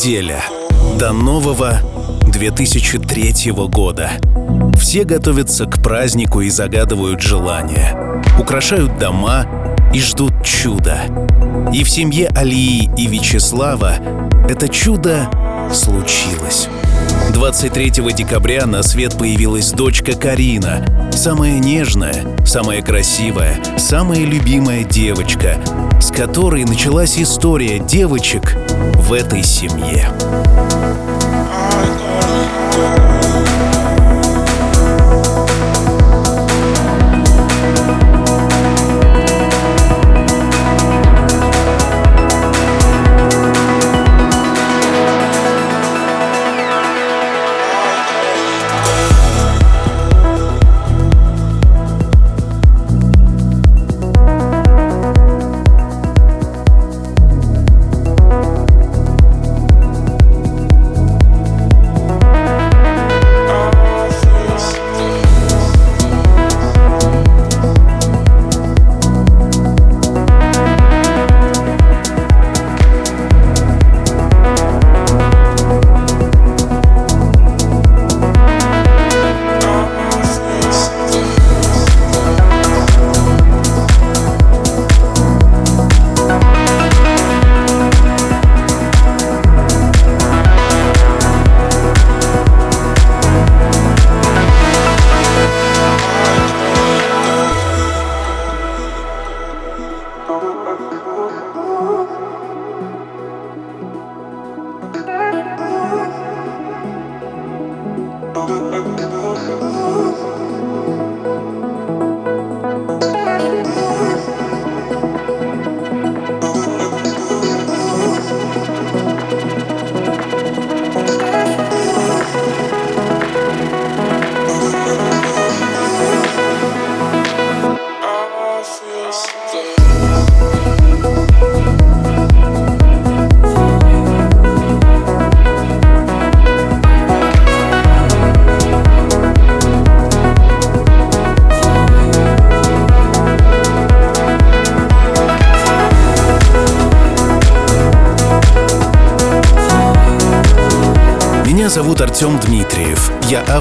Неделя до нового 2003 года. Все готовятся к празднику и загадывают желания, украшают дома и ждут чуда. И в семье Алии и Вячеслава это чудо случилось. 23 декабря на свет появилась дочка Карина, самая нежная, самая красивая, самая любимая девочка, с которой началась история девочек в этой семье.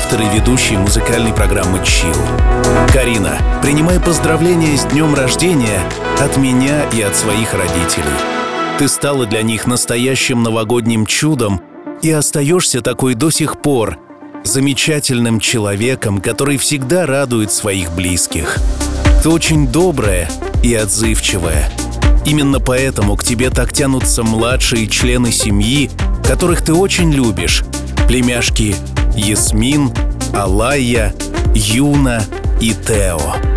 Автор и ведущий музыкальной программы «Чил». Карина, принимай поздравления с днем рождения от меня и от своих родителей. Ты стала для них настоящим новогодним чудом и остаешься такой до сих пор, замечательным человеком, который всегда радует своих близких. Ты очень добрая и отзывчивая. Именно поэтому к тебе так тянутся младшие члены семьи, которых ты очень любишь, племяшки Ясмин, Алая, Юна и Тео.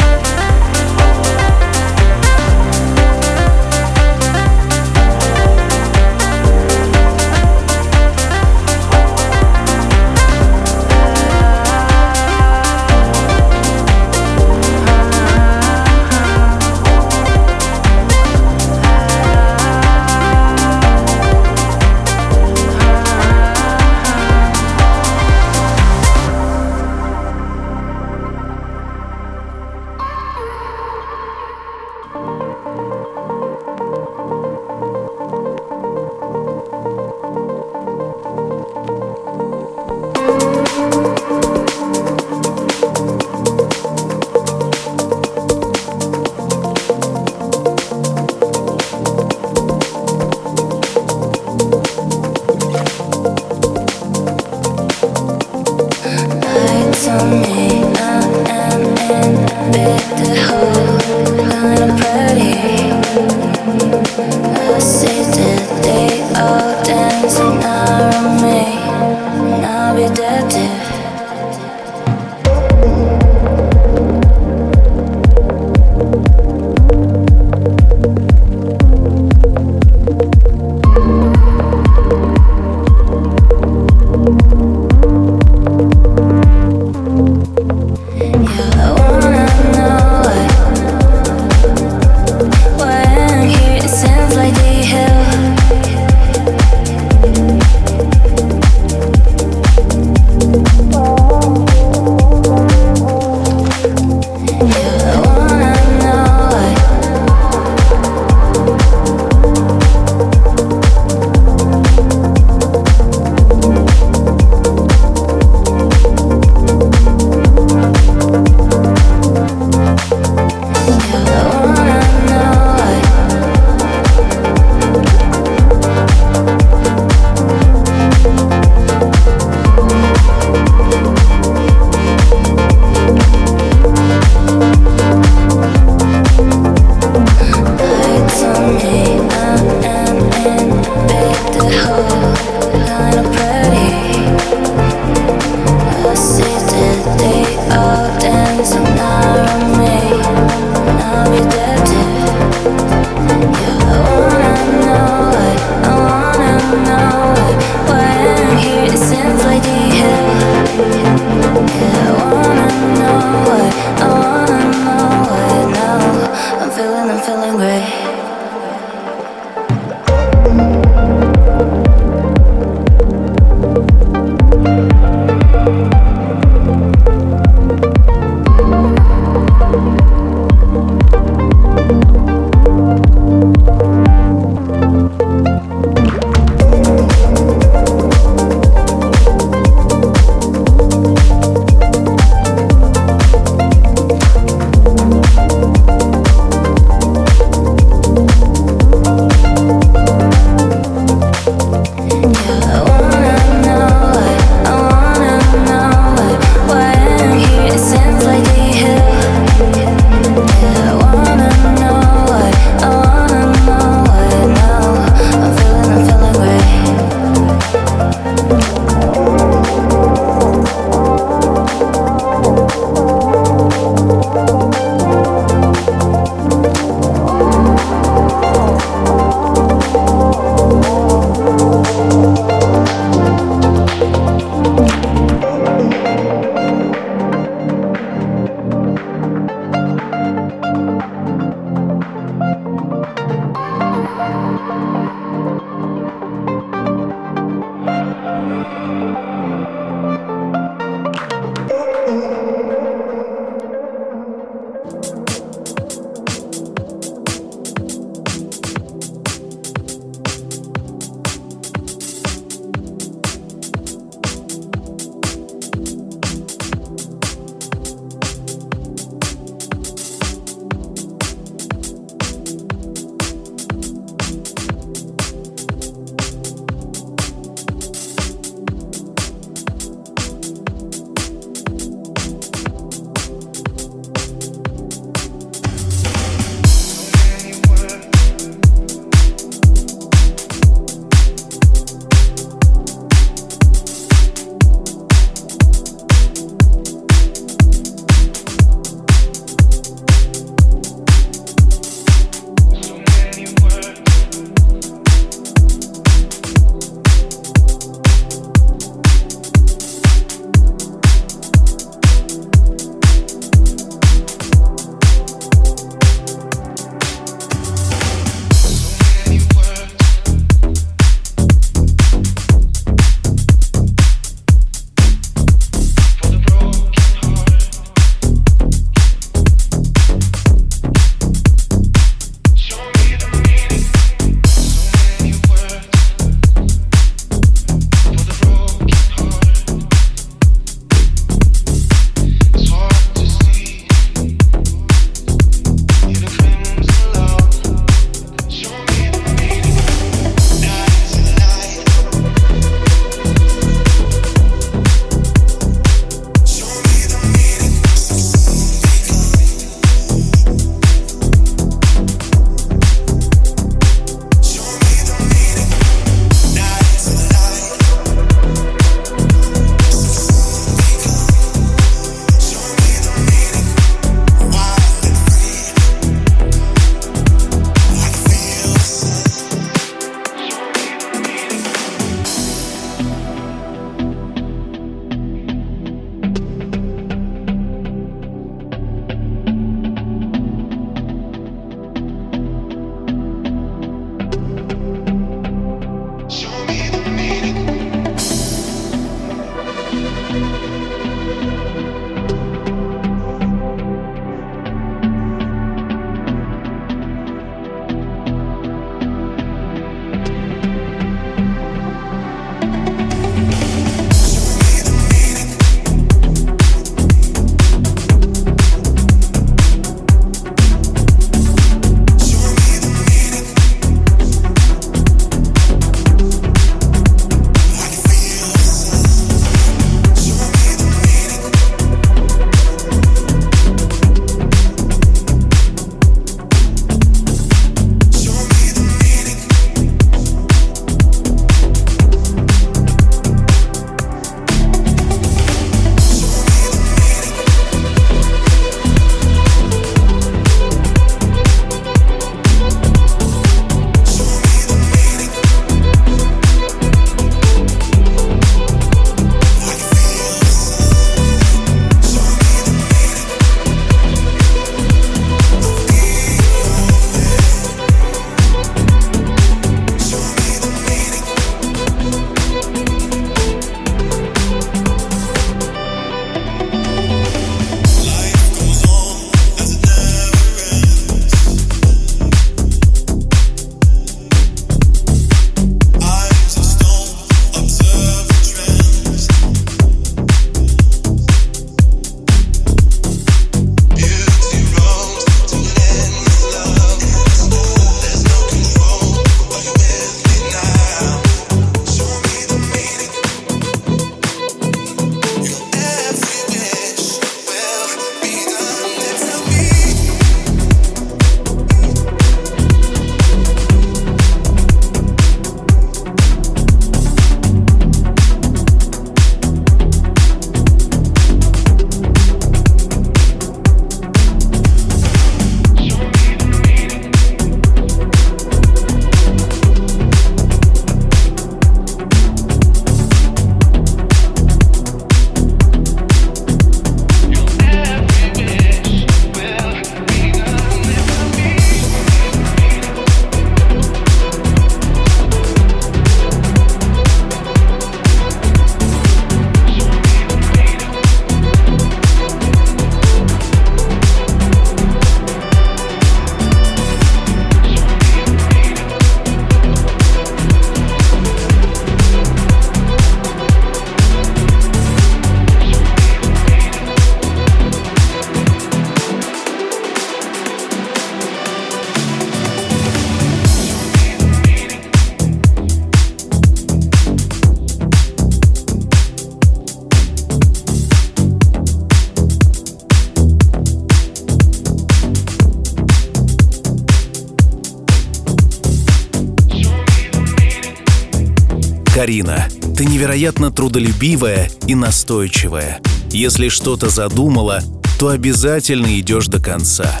Невероятно трудолюбивая и настойчивая. Если что-то задумала, то обязательно идешь до конца.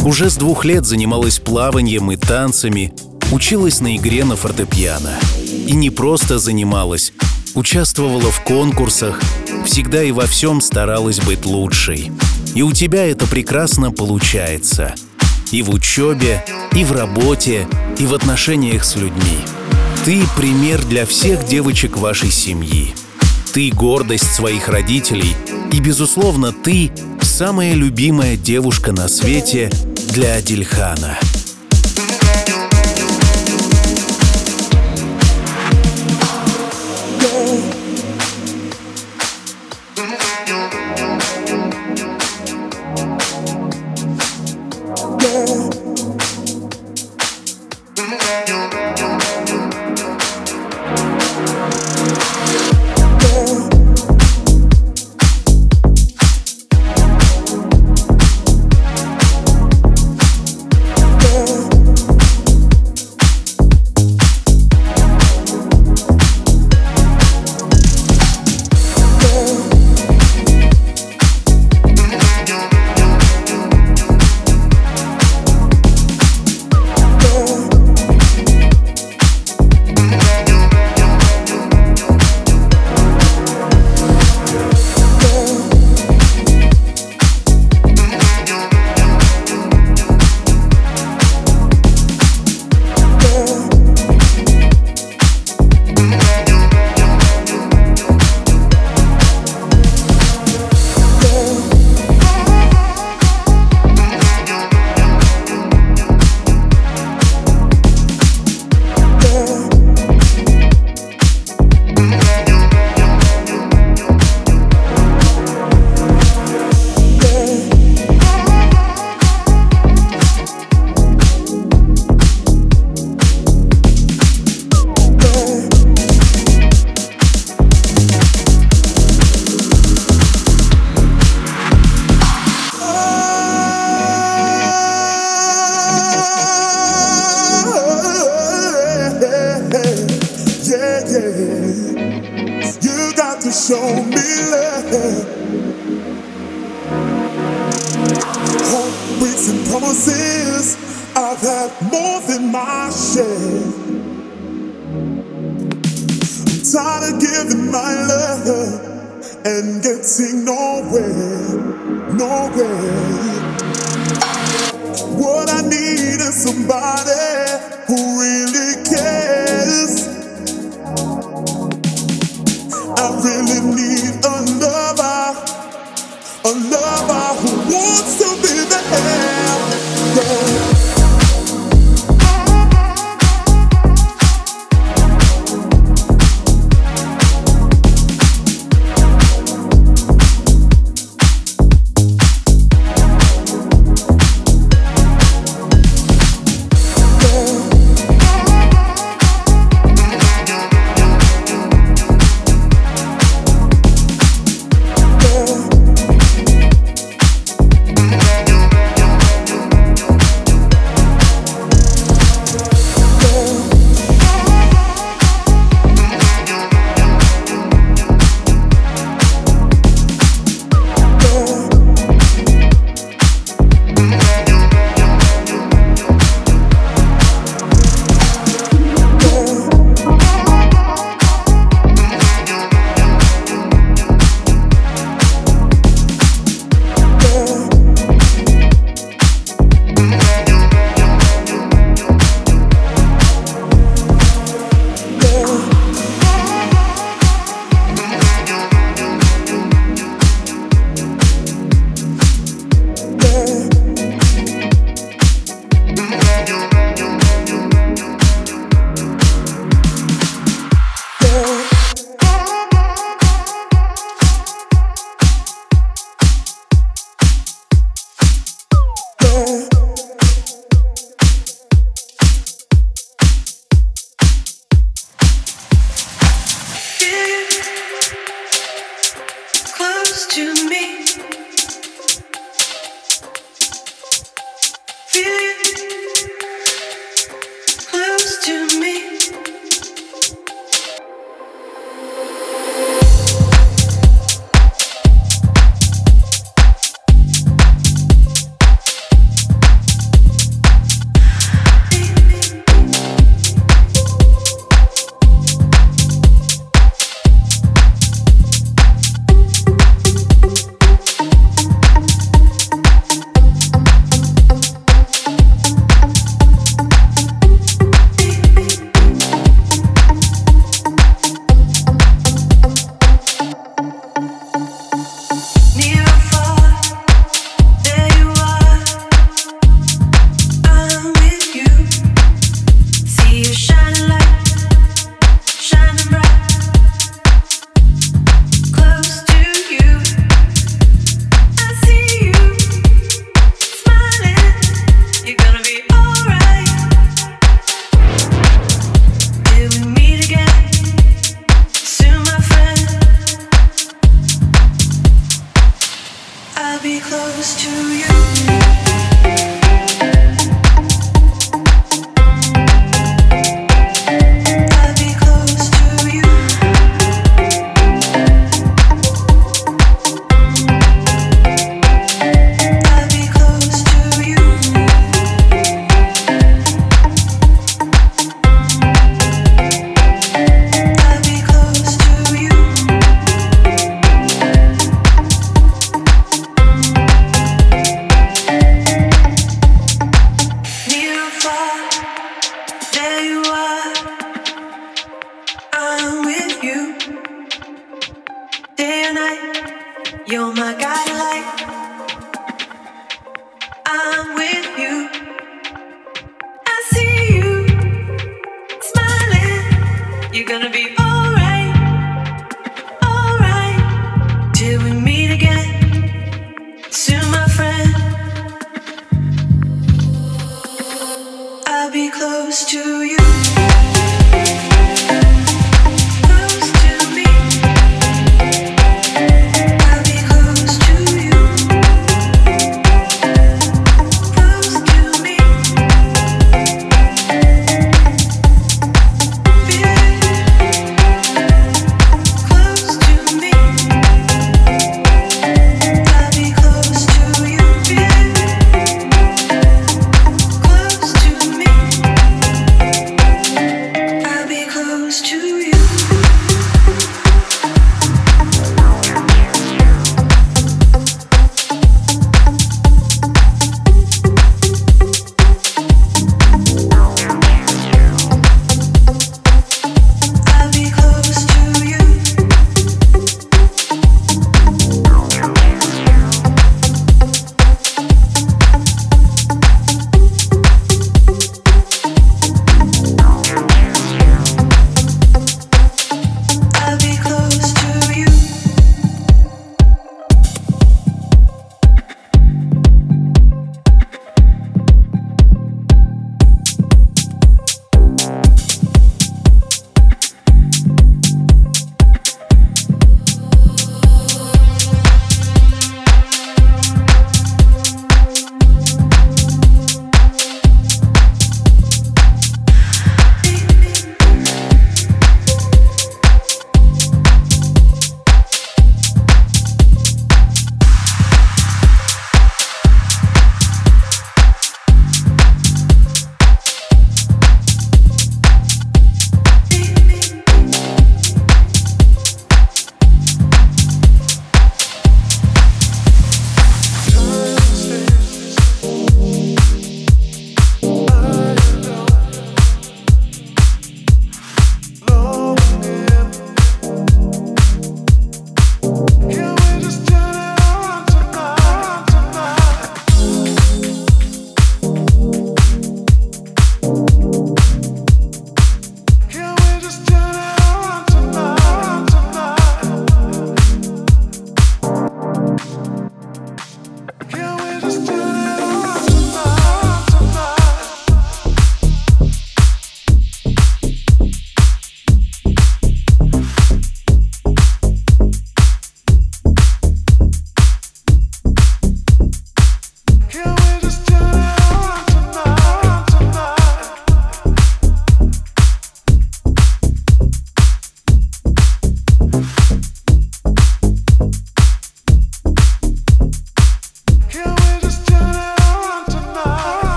Уже с двух лет занималась плаванием и танцами, училась на игре на фортепиано. И не просто занималась, участвовала в конкурсах, всегда и во всем старалась быть лучшей. И у тебя это прекрасно получается. И в учебе, и в работе, и в отношениях с людьми. Ты пример для всех девочек вашей семьи. Ты гордость своих родителей, и, безусловно, ты самая любимая девушка на свете для Адильхана.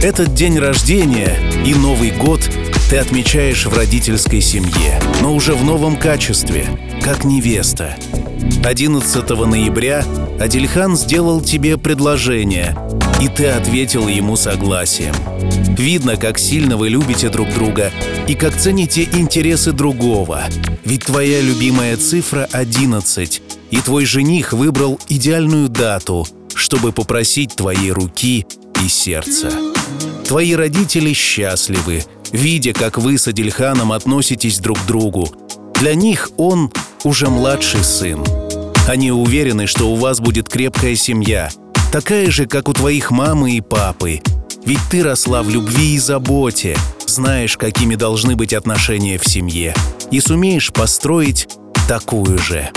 Этот день рождения и Новый год ты отмечаешь в родительской семье, но уже в новом качестве, как невеста. 11 ноября Адильхан сделал тебе предложение, и ты ответил ему согласием. Видно, как сильно вы любите друг друга и как цените интересы другого. Ведь твоя любимая цифра 11, и твой жених выбрал идеальную дату, чтобы попросить твоей руки и сердца. Твои родители счастливы, видя, как вы с Адильханом относитесь друг к другу. Для них он уже младший сын. Они уверены, что у вас будет крепкая семья, такая же, как у твоих мамы и папы. Ведь ты росла в любви и заботе, знаешь, какими должны быть отношения в семье, и сумеешь построить такую же.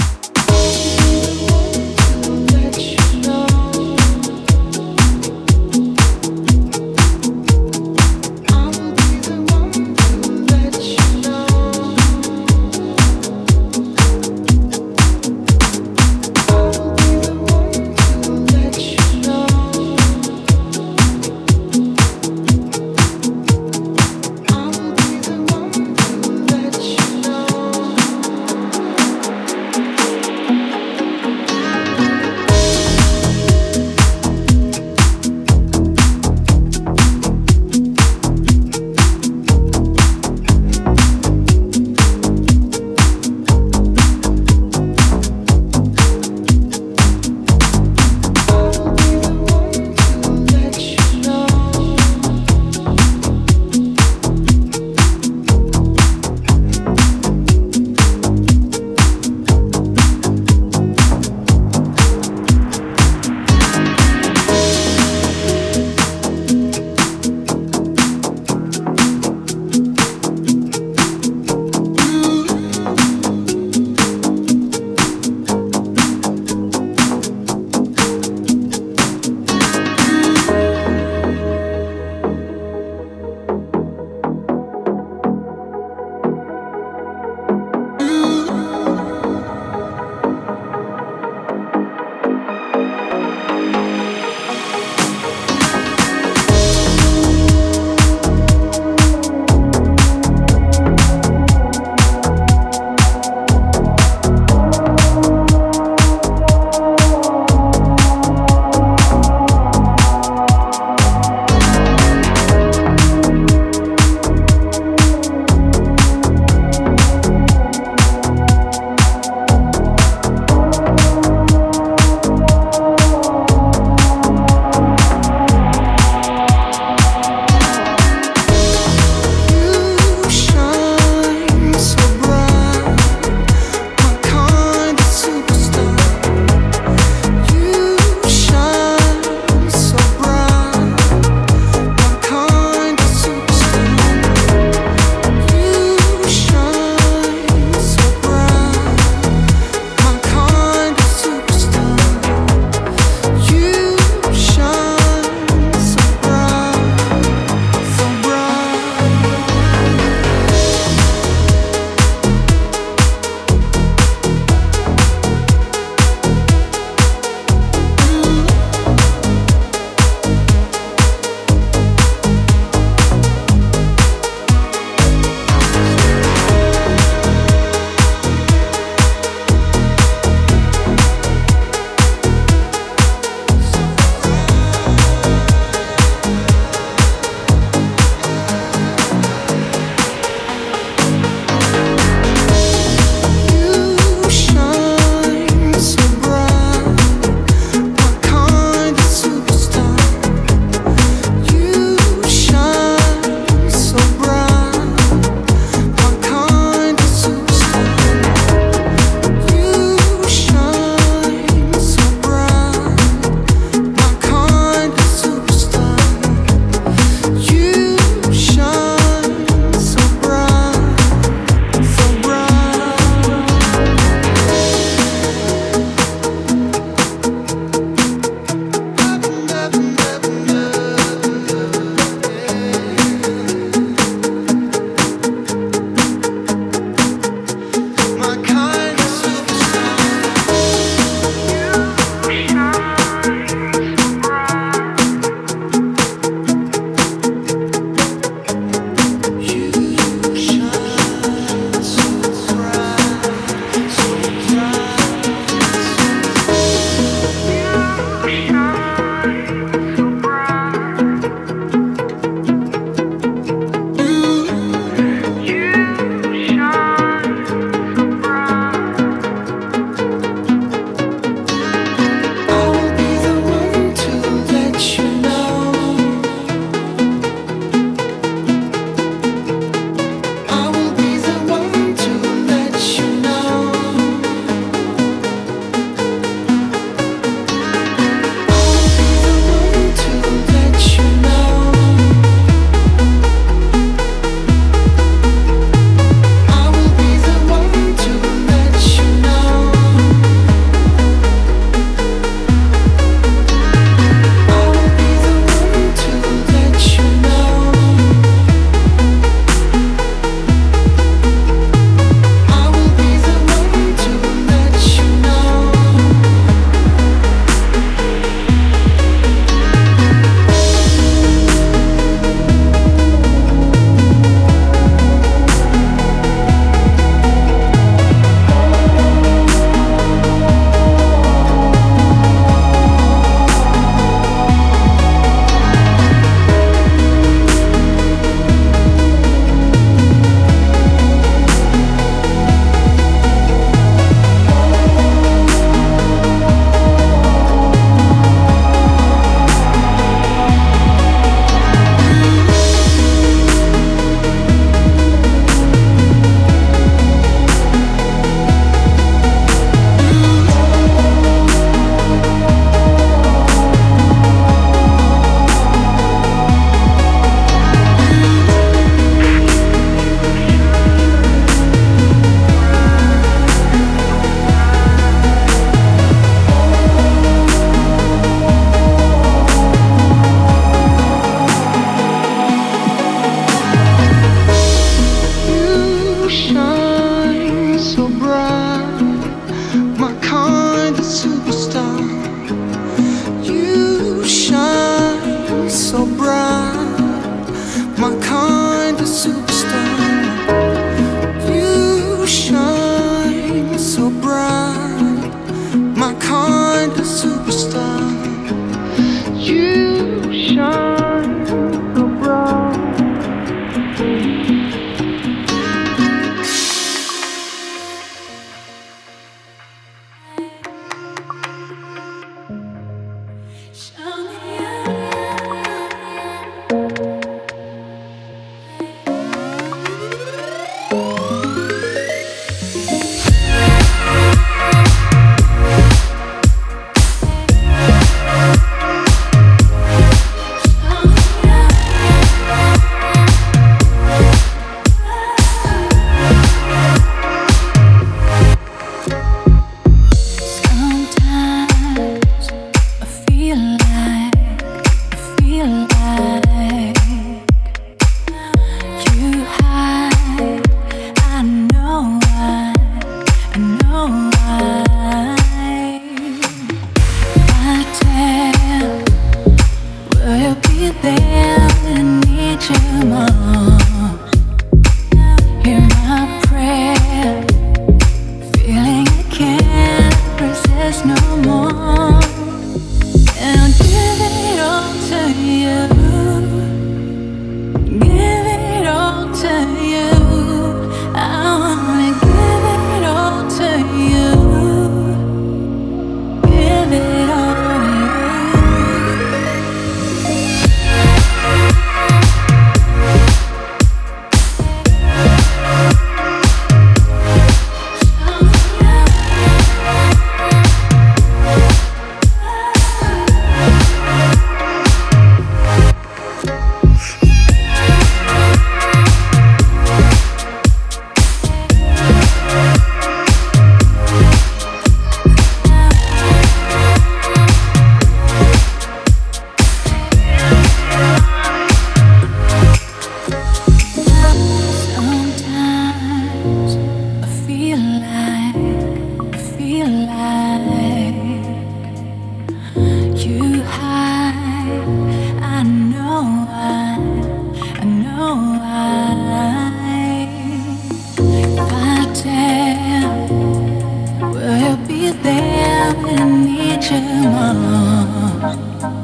天茫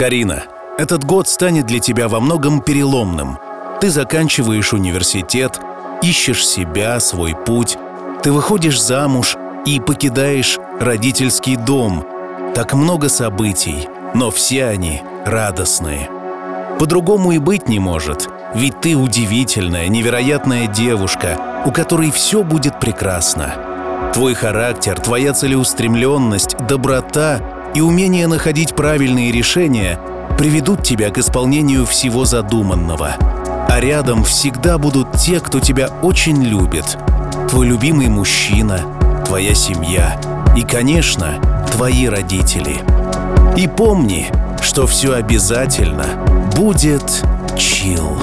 Карина, этот год станет для тебя во многом переломным. Ты заканчиваешь университет, ищешь себя, свой путь. Ты выходишь замуж и покидаешь родительский дом. Так много событий, но все они радостные. По-другому и быть не может, ведь ты удивительная, невероятная девушка, у которой все будет прекрасно. Твой характер, твоя целеустремленность, доброта и умение находить правильные решения приведут тебя к исполнению всего задуманного. А рядом всегда будут те, кто тебя очень любит. Твой любимый мужчина, твоя семья и, конечно, твои родители. И помни, что все обязательно будет чил.